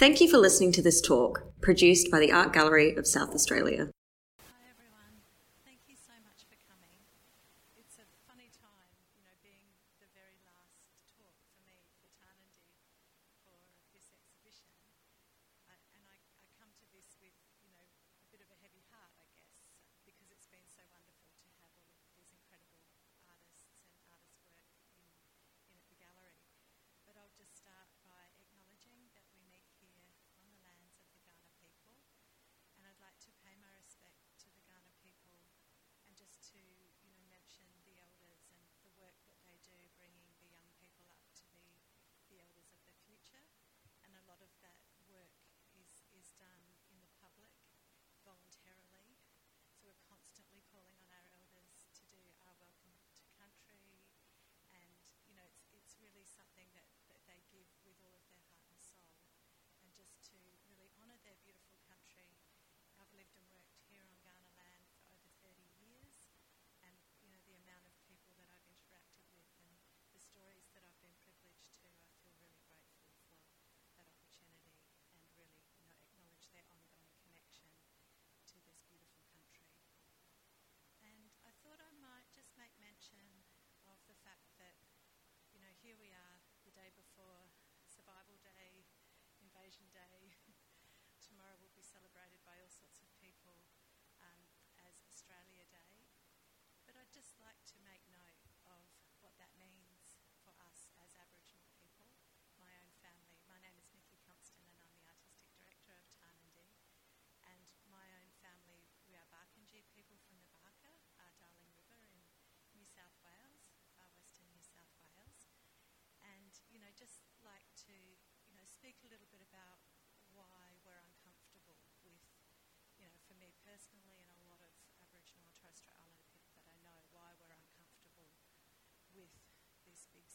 Thank you for listening to this talk, produced by the Art Gallery of South Australia.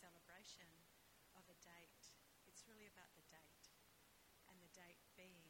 celebration of a date. It's really about the date and the date being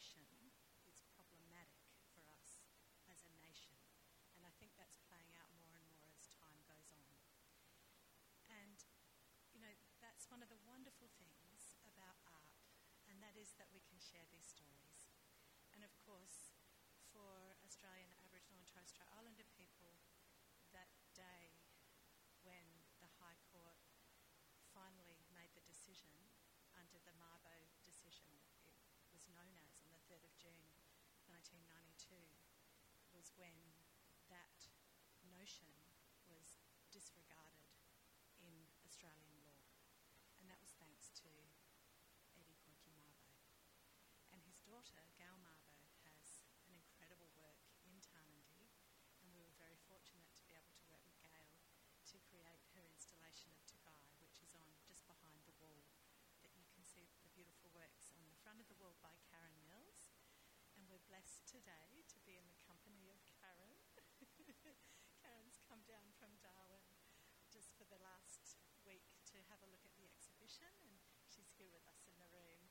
isolation is problematic for us as a nation. And I think that's playing out more and more as time goes on. And, you know, that's one of the wonderful things about art, and that is that we can share these stories. And of course, for Australian Aboriginal and Torres Strait Islander people, that day when the High Court finally made the decision under the Mabo decision, it was known as. 3rd of June 1992 was when that notion was disregarded in Australian law. And that was thanks to Eddie Koiki Mabo and his daughter down from Darwin just for the last week to have a look at the exhibition, and she's here with us in the room.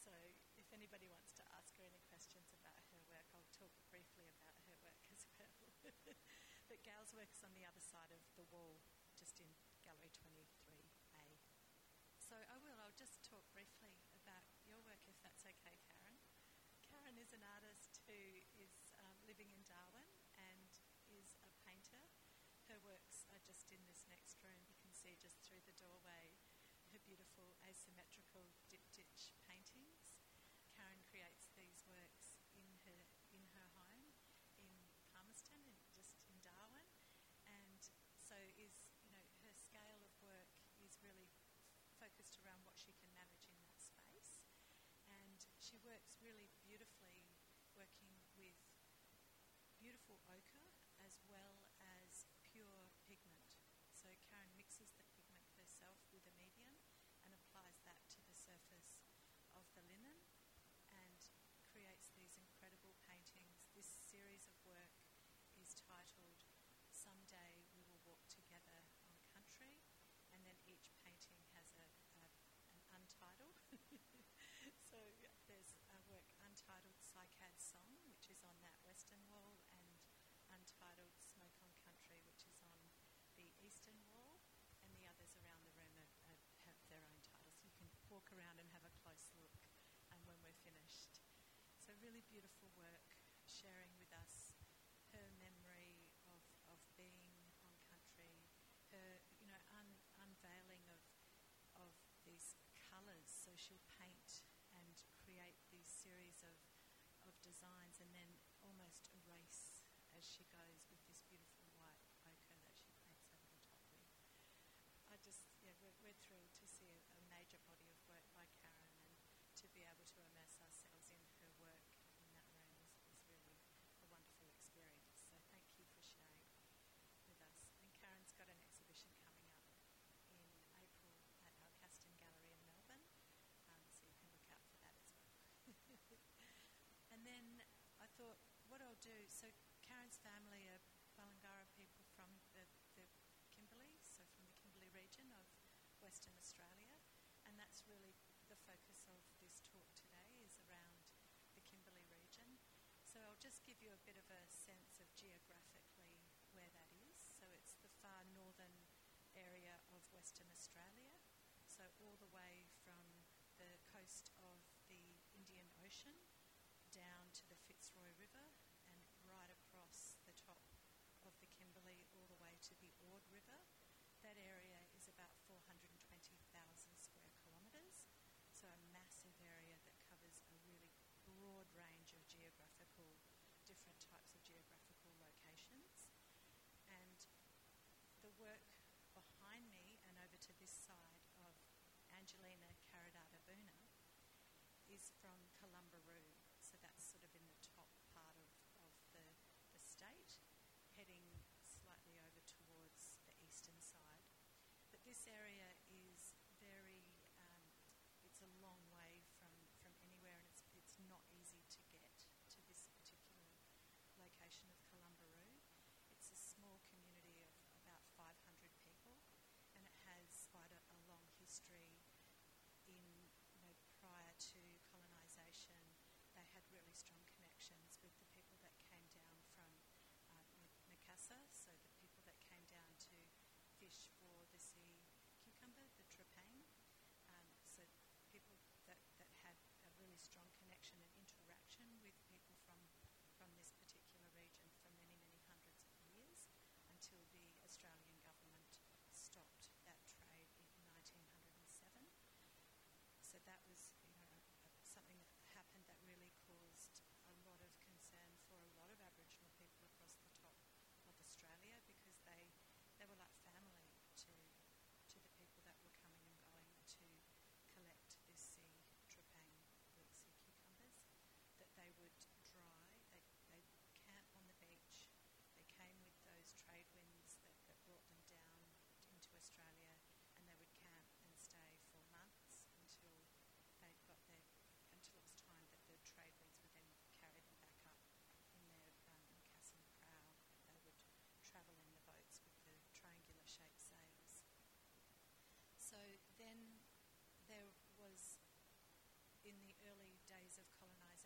So if anybody wants to ask her any questions about her work, I'll talk briefly about her work as well. but Gail's work is on the other side of the wall, just in Gallery 23A. So I will, I'll just talk briefly about your work if that's okay, Karen. Karen is an artist who just through the doorway her beautiful asymmetrical diptych paintings. Karen creates these works in her in her home in Palmerston, in, just in Darwin, and so is you know her scale of work is really focused around what she can manage in that space, and she works really beautifully working with beautiful ochre as well as pure pigment. So Karen really beautiful work sharing with us her memory of, of being on country, her, you know, un, unveiling of, of these colours. So she'll paint and create these series of, of designs and then almost erase as she goes thought, what I'll do, so Karen's family are Balangara people from the, the Kimberley, so from the Kimberley region of Western Australia, and that's really the focus of this talk today is around the Kimberley region. So I'll just give you a bit of a sense of geographically where that is. So it's the far northern area of Western Australia, so all the way from the coast of the Indian Ocean down necessary.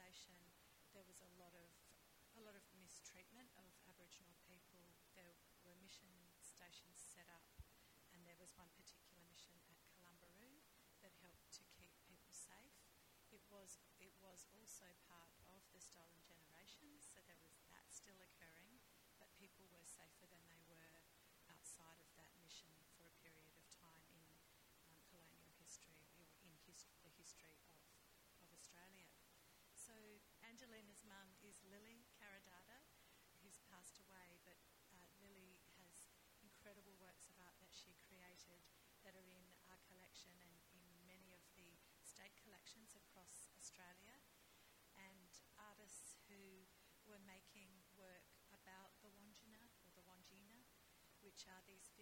population, there was a lot of a lot of mistreatment of Aboriginal people. There were mission stations set up, and there was one particular mission at Kalumburu that helped to keep people safe. It was it was also part of the stolen generation, so there was that still occurring, but people were safer than Lily Karadada, who's passed away, but uh, Lily has incredible works of art that she created that are in our collection and in many of the state collections across Australia. And artists who were making work about the Wanjina or the Wanjina, which are these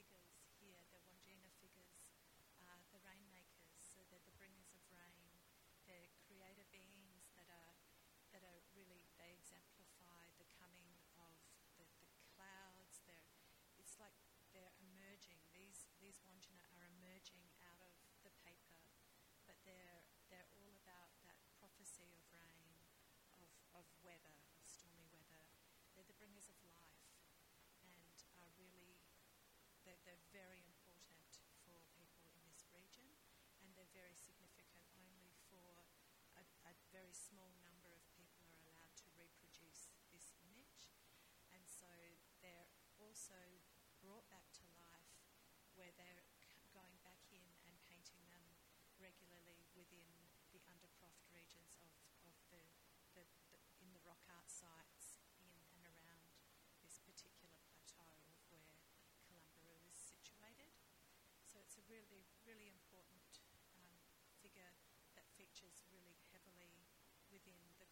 very significant. Only for a, a very small number of people are allowed to reproduce this image. And so they're also brought back to life where they're going back in and painting them regularly within the undercroft regions of, of the, the, the in the rock art sites in and around this particular plateau of where Kalumburu is situated. So it's a really, really important figure that features really heavily within the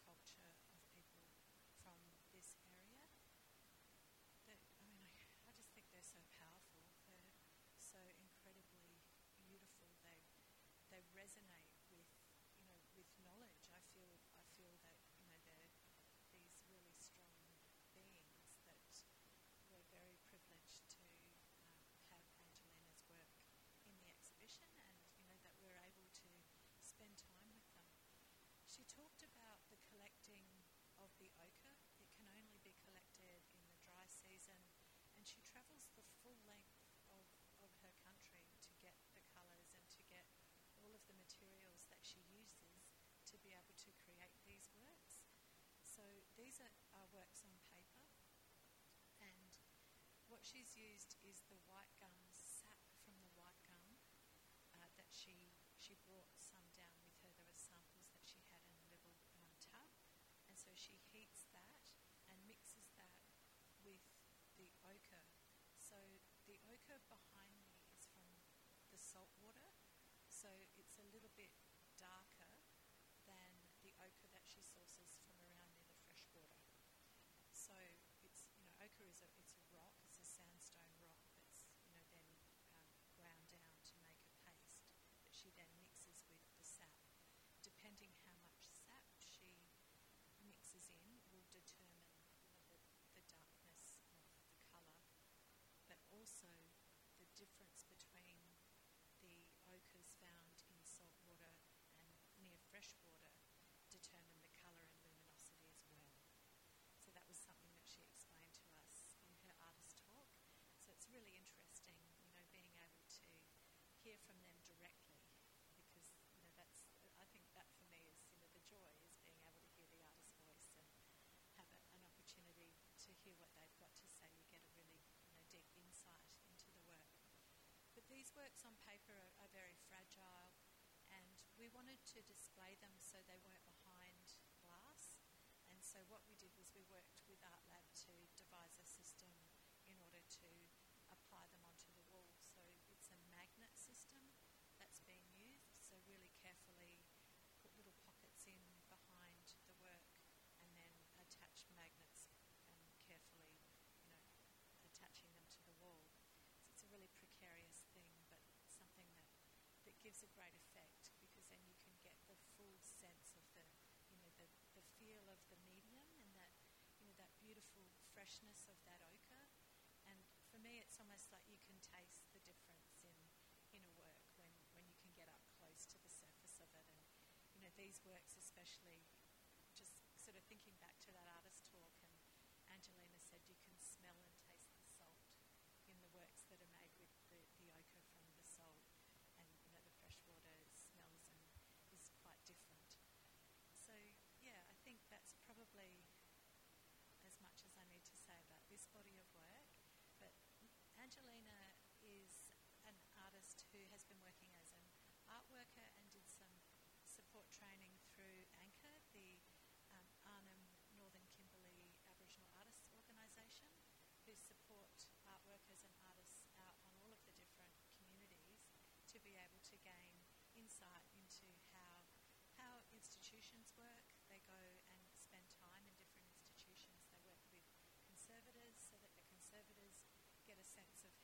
what she's used is the white gum sap from the white gum uh, that she she brought some down with her. There were samples that she had in a little um, tub, and so she heats that and mixes that with the ochre. So the ochre behind me is from the salt water, so it's a little bit dark to display them so they weren't behind glass. And so what we these works, especially, just sort of thinking back to that after. insight into how how institutions work. They go and spend time in different institutions. They work with conservators so that the conservators get a sense of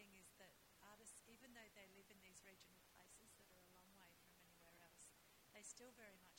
thing is that artists, even though they live in these regional places that are a long way from anywhere else, they still very much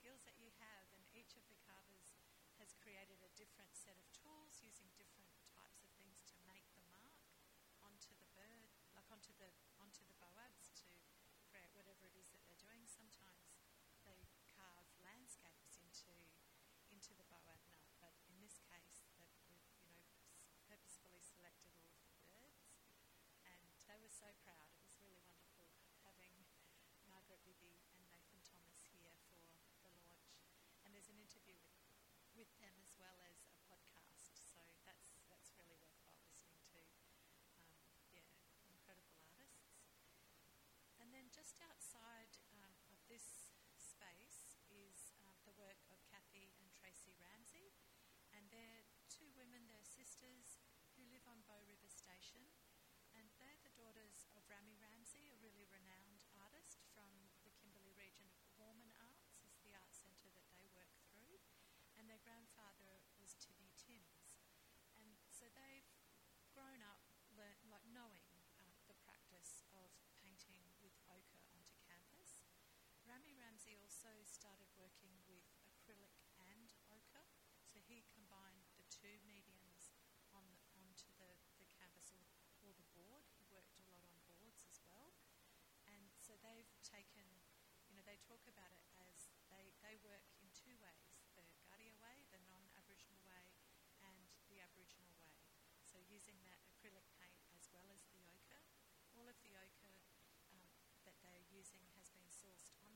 skills that you have, and each of the carvers has created a different set of tools using different sisters who live on Bow River Station, and they're the daughters of Rammey Ramsey, a really renowned artist from the Kimberley region of Warmun Arts, is the art centre that they work through, and their grandfather was Timmy Timms. And so they've grown up learnt, like knowing uh, the practice of painting with ochre onto canvas. Rammey Ramsey also started working talk about it as they, they work in two ways the Gadia way, the non Aboriginal way, and the Aboriginal way. So using that acrylic paint as well as the ochre. All of the ochre um, that they're using has been sourced on